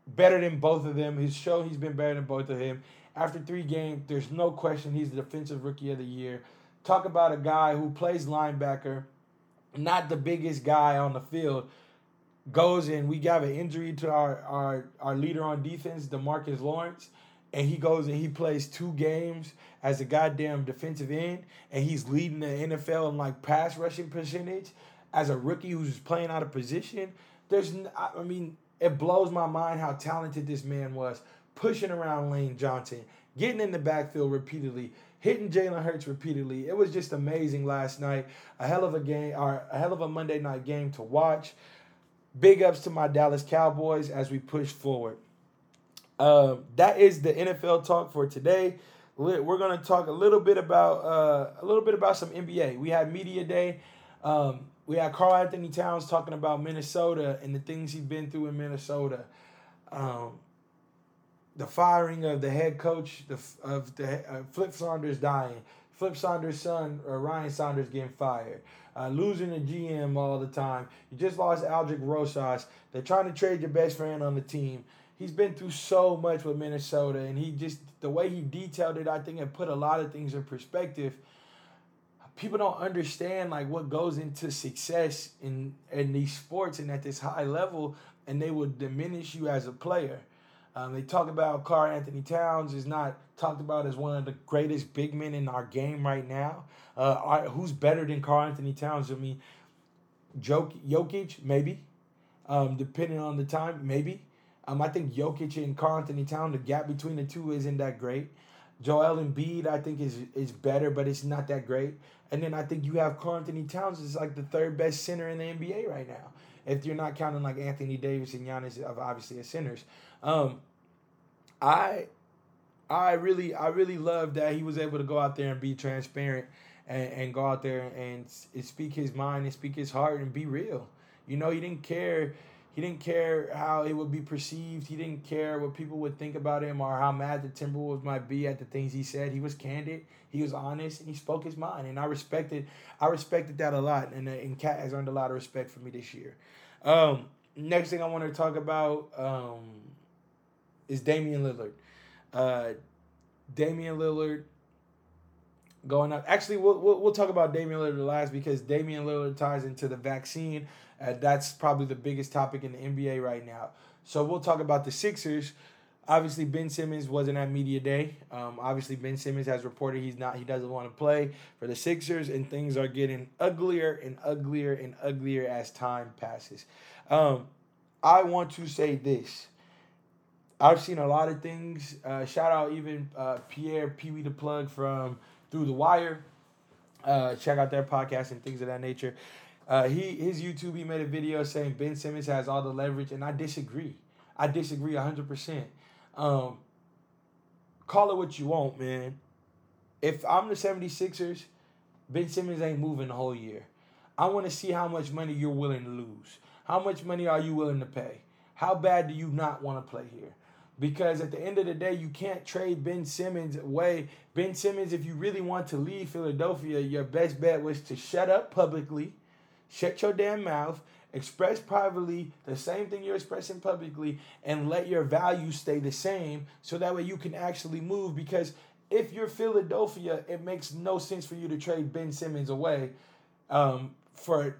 better than both of them. His show, he's been better than both of them. After three games, there's no question he's the defensive rookie of the year. Talk about a guy who plays linebacker, not the biggest guy on the field, goes and we got an injury to our, our, our leader on defense, Demarcus Lawrence, and he goes and he plays two games as a goddamn defensive end, and he's leading the NFL in like pass rushing percentage as a rookie who's playing out of position. There's, I mean, it blows my mind how talented this man was, pushing around Lane Johnson, getting in the backfield repeatedly, hitting Jalen Hurts repeatedly. It was just amazing last night. A hell of a game, or a hell of a Monday night game to watch. Big ups to my Dallas Cowboys as we push forward. Um, that is the NFL talk for today. We're going to talk a little bit about uh, a little bit about some NBA. We had media day. Um, we had Karl-Anthony Towns talking about Minnesota and the things he's been through in Minnesota. Um, the firing of the head coach the, of the uh, Flip Saunders dying. Flip Saunders' son, uh, Ryan Saunders, getting fired. Uh, losing the GM all the time. You just lost Aldrick Rosas. They're trying to trade your best friend on the team he's been through so much with Minnesota, and he just the way he detailed it, I think it put a lot of things in perspective. People don't understand like what goes into success in in these sports and at this high level, and they will diminish you as a player. Um, they talk about Karl-Anthony Towns is not talked about as one of the greatest big men in our game right now. Uh, who's better than Karl-Anthony Towns? I mean, Jokic, maybe, um, depending on the time, maybe. Um, I think Jokic and Karl-Anthony Town, the gap between the two isn't that great. Joel Embiid, I think, is is better, but it's not that great. And then I think you have Karl-Anthony Towns is like the third best center in the NBA right now. If you're not counting like Anthony Davis and Giannis, obviously as centers. Um, I I really I really love that he was able to go out there and be transparent and, and go out there and, and speak his mind and speak his heart and be real. You know, he didn't care he didn't care how it would be perceived. He didn't care what people would think about him or how mad the Timberwolves might be at the things he said. He was candid. He was honest, and he spoke his mind. And I respected, I respected that a lot. And uh, and KAT has earned a lot of respect for me this year. Um, next thing I want to talk about um, is Damian Lillard. Uh, Damian Lillard going up. Actually, we'll, we'll, we'll talk about Damian Lillard last because Damian Lillard ties into the vaccine uh, that's probably the biggest topic in the NBA right now. So we'll talk about the Sixers. Obviously, Ben Simmons wasn't at media day. Um, obviously, Ben Simmons has reported he's not. He doesn't want to play for the Sixers, and things are getting uglier and uglier and uglier as time passes. Um, I want to say this. I've seen a lot of things. Uh, shout out even uh, Pierre Pee Wee the Plug from Through the Wire. Uh, check out their podcast and things of that nature. Uh, he his YouTube he made a video saying Ben Simmons has all the leverage, and I disagree. I disagree hundred um, percent. Call it what you want, man. If I'm the 76ers, Ben Simmons ain't moving the whole year. I want to see how much money you're willing to lose. How much money are you willing to pay? How bad do you not want to play here? Because at the end of the day, you can't trade Ben Simmons away. Ben Simmons, if you really want to leave Philadelphia, your best bet was to shut up publicly Shut your damn mouth. Express privately the same thing you're expressing publicly and let your values stay the same so that way you can actually move. Because if you're Philadelphia, it makes no sense for you to trade Ben Simmons away um, for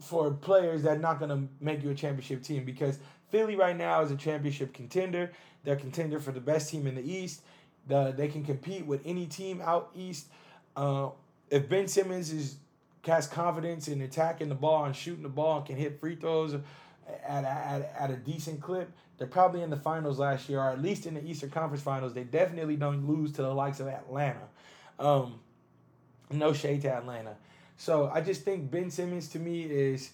for players that are not going to make you a championship team because Philly right now is a championship contender. They're contender for the best team in the East. The, they can compete with any team out East. Uh, if Ben Simmons is has confidence in attacking the ball and shooting the ball and can hit free throws at, at, at a decent clip, they're probably in the finals last year, or at least in the Eastern Conference Finals. They definitely don't lose to the likes of Atlanta. Um, no shade to Atlanta. So I just think Ben Simmons to me is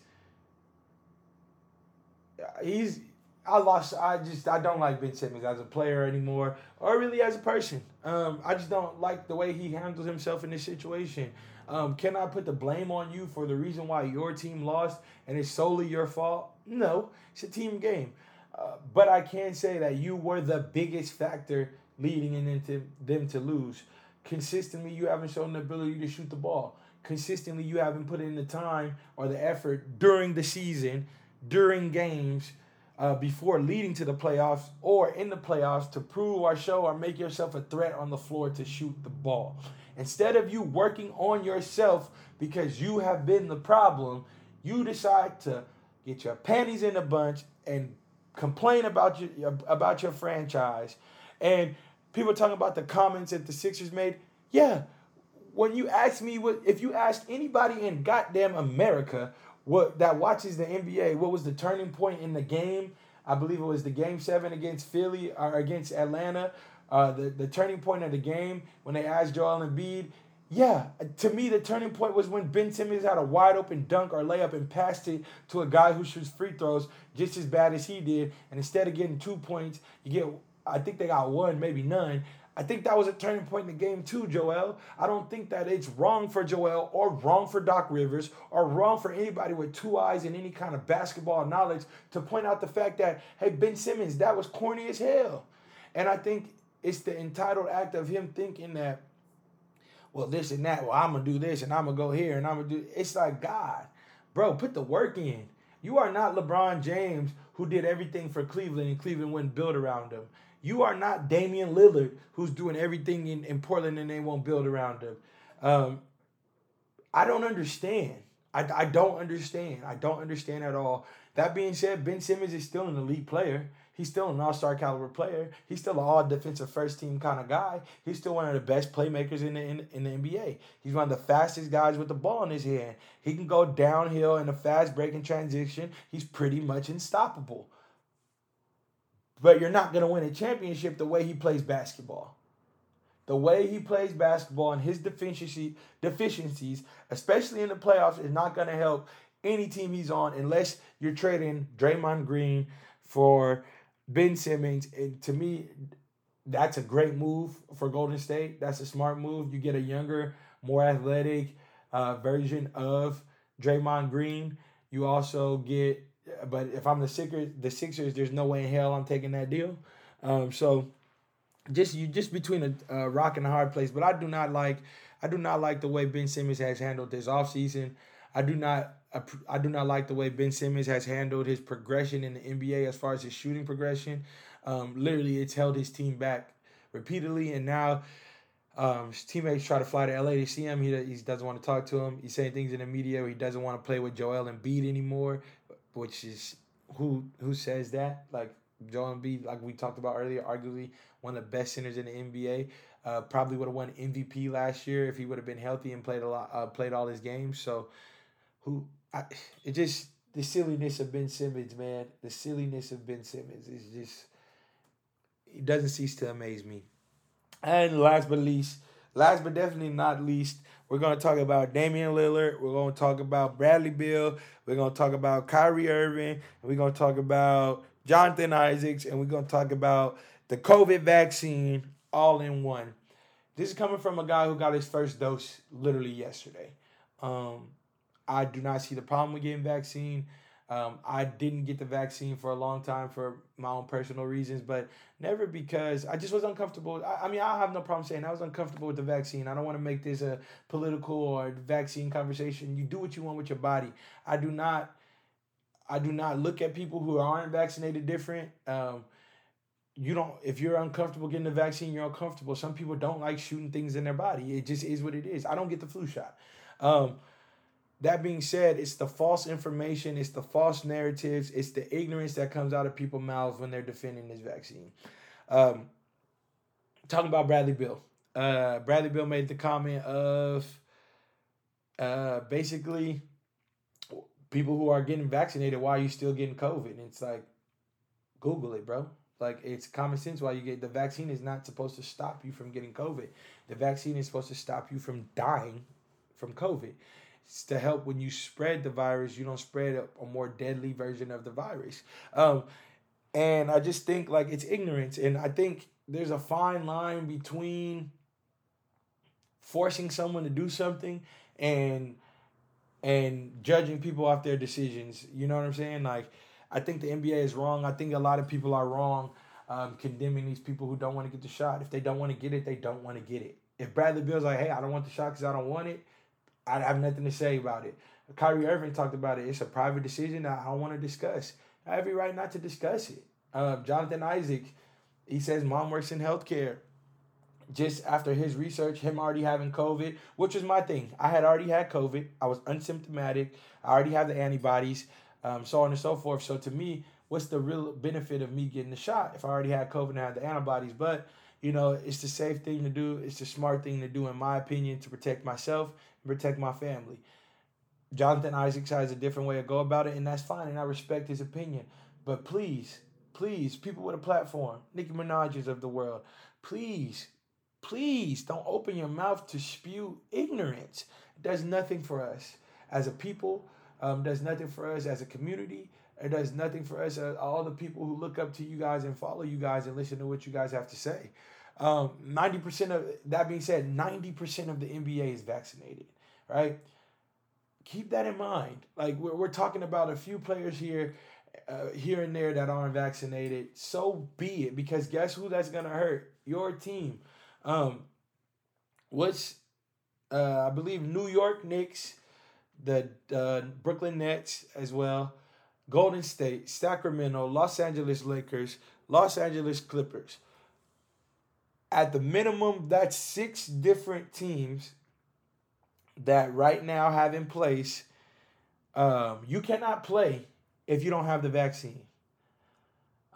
he's I lost I just I don't like Ben Simmons as a player anymore or really as a person. Um, I just don't like the way he handles himself in this situation. Um, can I put the blame on you for the reason why your team lost and it's solely your fault? No, it's a team game. Uh, but I can say that you were the biggest factor leading into them to lose. Consistently, you haven't shown the ability to shoot the ball. Consistently, you haven't put in the time or the effort during the season, during games, uh, before leading to the playoffs or in the playoffs to prove or show or make yourself a threat on the floor to shoot the ball. Instead of you working on yourself because you have been the problem, you decide to get your panties in a bunch and complain about your about your franchise and people talking about the comments that the Sixers made. Yeah, when you ask me what if you asked anybody in goddamn America what that watches the NBA, what was the turning point in the game? I believe it was the game seven against Philly or against Atlanta. Uh, the, the turning point of the game when they asked Joel Embiid. Yeah, to me, the turning point was when Ben Simmons had a wide open dunk or layup and passed it to a guy who shoots free throws just as bad as he did. And instead of getting two points, you get, I think they got one, maybe none. I think that was a turning point in the game too, Joel. I don't think that it's wrong for Joel or wrong for Doc Rivers or wrong for anybody with two eyes and any kind of basketball knowledge to point out the fact that, hey, Ben Simmons, that was corny as hell. And I think it's the entitled act of him thinking that, well, this and that, well, I'm gonna do this and I'm gonna go here and I'm gonna do it's like God, bro, put the work in. You are not LeBron James who did everything for Cleveland and Cleveland wouldn't build around him. You are not Damian Lillard, who's doing everything in, in Portland and they won't build around him. Um, I don't understand. I, I don't understand. I don't understand at all. That being said, Ben Simmons is still an elite player. He's still an all-star caliber player. He's still an all defensive first team kind of guy. He's still one of the best playmakers in the in, in the NBA. He's one of the fastest guys with the ball in his hand. He can go downhill in a fast breaking transition. He's pretty much unstoppable but you're not going to win a championship the way he plays basketball. The way he plays basketball and his deficiency deficiencies, especially in the playoffs, is not going to help any team he's on unless you're trading Draymond Green for Ben Simmons. To me, that's a great move for Golden State. That's a smart move. You get a younger, more athletic uh, version of Draymond Green. You also get but if I'm the Sixers, the Sixers, there's no way in hell I'm taking that deal. Um, so just you just between a, a rock and a hard place. But I do not like I do not like the way Ben Simmons has handled this offseason. I do not I do not like the way Ben Simmons has handled his progression in the NBA as far as his shooting progression. Um, literally, it's held his team back repeatedly, and now um, his teammates try to fly to LA to see him. He, he doesn't want to talk to him. He's saying things in the media. he doesn't want to play with Joel Embiid anymore which is who who says that? Like Joel Embiid, like we talked about earlier, arguably one of the best centers in the NBA. Uh, probably would have won MVP last year if he would have been healthy and played a lot, uh, played all his games. So, who I, it just the silliness of Ben Simmons, man. The silliness of Ben Simmons is just it doesn't cease to amaze me. And last but least, last but definitely not least, we're to talk about Damian Lillard. We're to talk about Bradley Beal. We're to talk about Kyrie Irving. we're to talk about Jonathan Isaacs. And we're to talk about the COVID vaccine all in one. This is coming from a guy who got his first dose literally yesterday. Um, I do not see the problem with getting vaccine. Um, I didn't get the vaccine for a long time for my own personal reasons, but never because I just was uncomfortable. I, I mean, I have no problem saying I was uncomfortable with the vaccine. I don't want to make this a political or vaccine conversation. You do what you want with your body. I do not. I do not look at people who aren't vaccinated different. Um, you don't if you're uncomfortable getting the vaccine, you're uncomfortable. Some people don't like shooting things in their body. It just is what it is. I don't get the flu shot. Um, that being said, it's the false information, it's the false narratives, it's the ignorance that comes out of people's mouths when they're defending this vaccine. Um, talking about Bradley Beal. Uh, Bradley Beal made the comment of uh, basically people who are getting vaccinated, why are you still getting COVID? And it's like, Google it, bro. Like it's common sense why you get the vaccine is not supposed to stop you from getting COVID. The vaccine is supposed to stop you from dying from COVID. To help when you spread the virus, you don't spread a, a more deadly version of the virus. Um, and I just think like it's ignorance. And I think there's a fine line between forcing someone to do something and and judging people off their decisions. You know what I'm saying? Like, I think the NBA is wrong. I think a lot of people are wrong um, condemning these people who don't want to get the shot. If they don't want to get it, they don't want to get it. If Bradley Beal's like, hey, I don't want the shot because I don't want it, I have nothing to say about it. Kyrie Irving talked about it. It's a private decision that I don't want to discuss. I have every right not to discuss it. Uh, Jonathan Isaac, he says mom works in healthcare. Just after his research, him already having COVID, which was my thing. I had already had COVID. I was unsymptomatic. I already have the antibodies, um, so on and so forth. So to me, what's the real benefit of me getting the shot if I already had COVID and I had the antibodies? But you know, it's the safe thing to do. It's the smart thing to do, in my opinion, to protect myself protect my family. Jonathan Isaacs has a different way to go about it, and that's fine, and I respect his opinion. But please, please, people with a platform, Nicki Minaj's of the world, please, please don't open your mouth to spew ignorance. It does nothing for us as a people, um, does nothing for us as a community. It does nothing for us, uh, all the people who look up to you guys and follow you guys and listen to what you guys have to say. Um, 90% of that being said, 90% of the NBA is vaccinated, right? Keep that in mind. Like we're, we're talking about a few players here, uh, here and there that aren't vaccinated. So be it, because guess who that's gonna hurt? Your team. Um, what's uh, I believe New York Knicks, the uh, Brooklyn Nets as well. Golden State, Sacramento, Los Angeles Lakers, Los Angeles Clippers. At the minimum, that's six different teams that right now have in place. Um, you cannot play if you don't have the vaccine.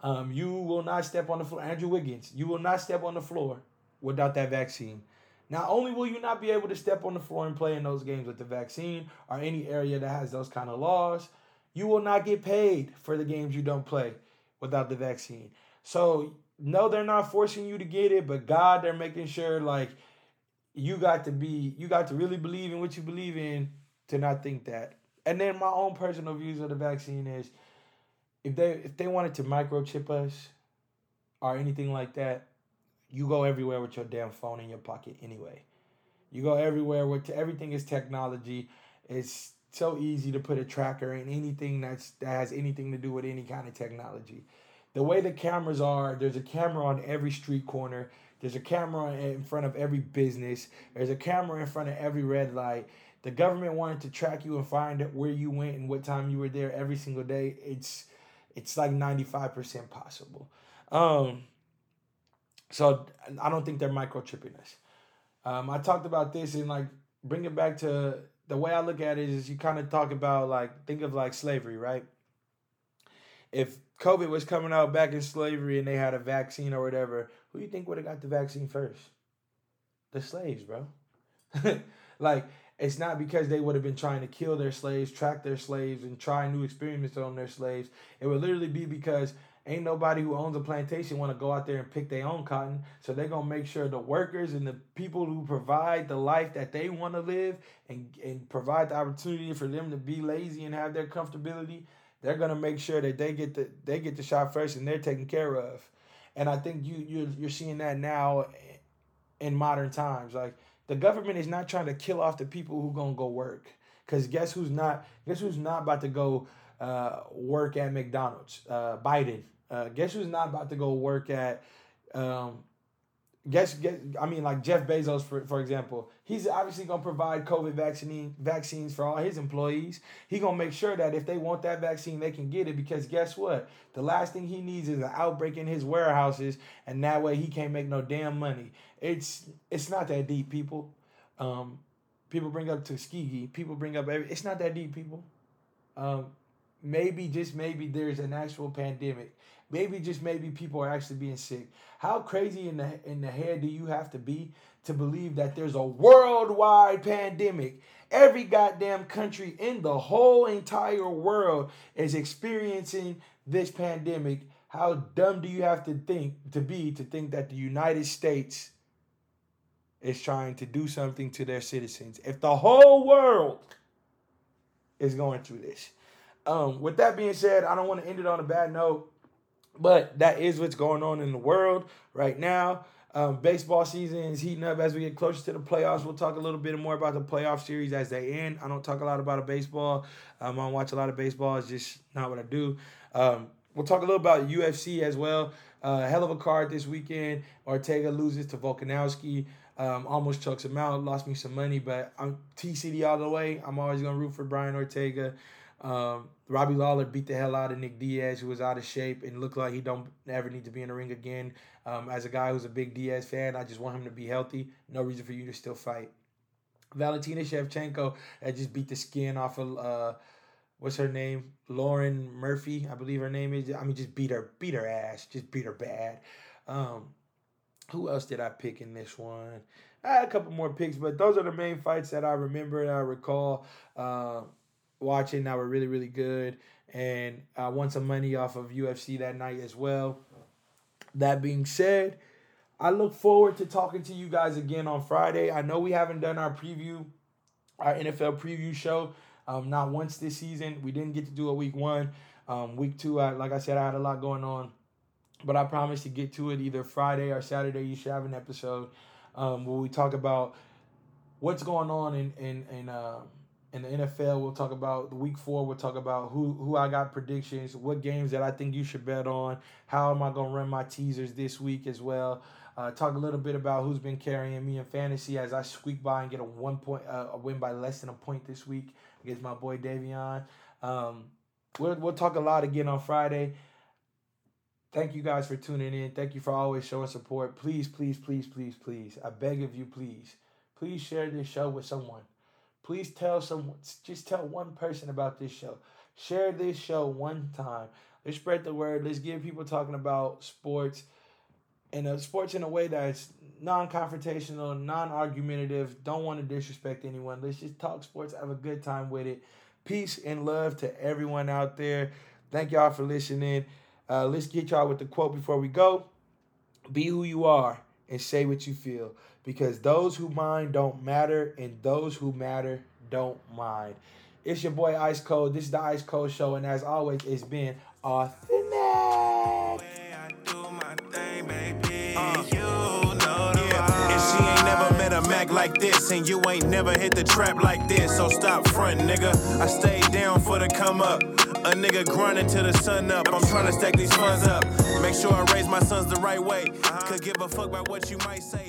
Um, you will not step on the floor. Andrew Wiggins, you will not step on the floor without that vaccine. Not only will you not be able to step on the floor and play in those games with the vaccine or any area that has those kind of laws, you will not get paid for the games you don't play without the vaccine. So, no, they're not forcing you to get it, but God, they're making sure like you got to be, you got to really believe in what you believe in to not think that. And then my own personal views of the vaccine is if they if they wanted to microchip us or anything like that, you go everywhere with your damn phone in your pocket anyway. You go everywhere with everything is technology. It's so easy to put a tracker in anything that's that has anything to do with any kind of technology. The way the cameras are, there's a camera on every street corner. There's a camera in front of every business. There's a camera in front of every red light. The government wanted to track you and find out where you went and what time you were there every single day. It's it's like 95% possible. Um, so I don't think they're microchipping us. Um, I talked about this and like bring it back to the way I look at it is you kind of talk about like think of like slavery, right? If COVID was coming out back in slavery and they had a vaccine or whatever, who you think would have got the vaccine first? The slaves, bro. like it's not because they would have been trying to kill their slaves, track their slaves, and try new experiments on their slaves. It would literally be because ain't nobody who owns a plantation want to go out there and pick their own cotton. So they're gonna make sure the workers and the people who provide the life that they want to live and, and provide the opportunity for them to be lazy and have their comfortability, they're gonna make sure that they get the they get the shot first and they're taken care of. And I think you you you're seeing that now in modern times. Like the government is not trying to kill off the people who gonna go work. Cause guess who's not guess who's not about to go uh, work at McDonald's? Uh, Biden. Uh, guess who's not about to go work at? Um, guess guess I mean like Jeff Bezos for for example. He's obviously gonna provide COVID vaccine vaccines for all his employees. He gonna make sure that if they want that vaccine, they can get it because guess what? The last thing he needs is an outbreak in his warehouses, and that way he can't make no damn money. It's it's not that deep, people. Um, people bring up Tuskegee. People bring up every. It's not that deep, people. Um, maybe just maybe there's an actual pandemic Maybe just maybe people are actually being sick. How crazy in the in the head do you have to be to believe that there's a worldwide pandemic? Every goddamn country in the whole entire world is experiencing this pandemic. How dumb do you have to think to be to think that the United States is trying to do something to their citizens? If the whole world is going through this. Um, with that being said, I don't want to end it on a bad note. But that is what's going on in the world right now. Um, baseball season is heating up as we get closer to the playoffs. We'll talk a little bit more about the playoff series as they end. I don't talk a lot about a baseball. Um, I don't watch a lot of baseball. It's just not what I do. Um, we'll talk a little about UFC as well. Uh, hell of a card this weekend. Ortega loses to Volkanovski. Um, almost chokes him out. Lost me some money, but I'm T-City all the way. I'm always gonna root for Brian Ortega. Um, Robbie Lawler beat the hell out of Nick Diaz, who was out of shape and looked like he don't ever need to be in the ring again. Um, as a guy who's a big Diaz fan, I just want him to be healthy. No reason for you to still fight. Valentina Shevchenko that just beat the skin off of uh, what's her name? Lauren Murphy, I believe her name is. I mean, just beat her, beat her ass, just beat her bad. Um, who else did I pick in this one? I had a couple more picks, but those are the main fights that I remember and I recall uh, watching that were really, really good. And I won some money off of UFC that night as well. That being said, I look forward to talking to you guys again on Friday. I know we haven't done our preview, our NFL preview show, um, not once this season. We didn't get to do a week one. Um, week two, I, like I said, I had a lot going on. But I promise to get to it either Friday or Saturday. You should have an episode um, where we talk about what's going on in in in, uh, in the NFL. We'll talk about the week four. We'll talk about who who I got predictions, what games that I think you should bet on. How am I gonna run my teasers this week as well? Uh, talk a little bit about who's been carrying me in fantasy as I squeak by and get a one point uh, a win by less than a point this week against my boy Davion. Um, we'll we'll talk a lot again on Friday. Thank you guys for tuning in. Thank you for always showing support. Please, please, please, please, please. I beg of you, please. Please share this show with someone. Please tell someone, just tell one person about this show. Share this show one time. Let's spread the word. Let's get people talking about sports and sports in a way that's non-confrontational, non-argumentative. Don't want to disrespect anyone. Let's just talk sports. Have a good time with it. Peace and love to everyone out there. Thank y'all for listening. Uh, let's get y'all with the quote before we go. Be who you are and say what you feel because those who mind don't matter and those who matter don't mind. It's your boy Ice Cold. This is the Ice Cold Show, and as always, it's been authentic. Uh. And she ain't never met a Mac like this, and you ain't never hit the trap like this. So stop front, nigga. I stayed down for the come up. A nigga grinding till the sun up. I'm trying to stack these funds up. Make sure I raise my sons the right way. Could give a fuck about what you might say.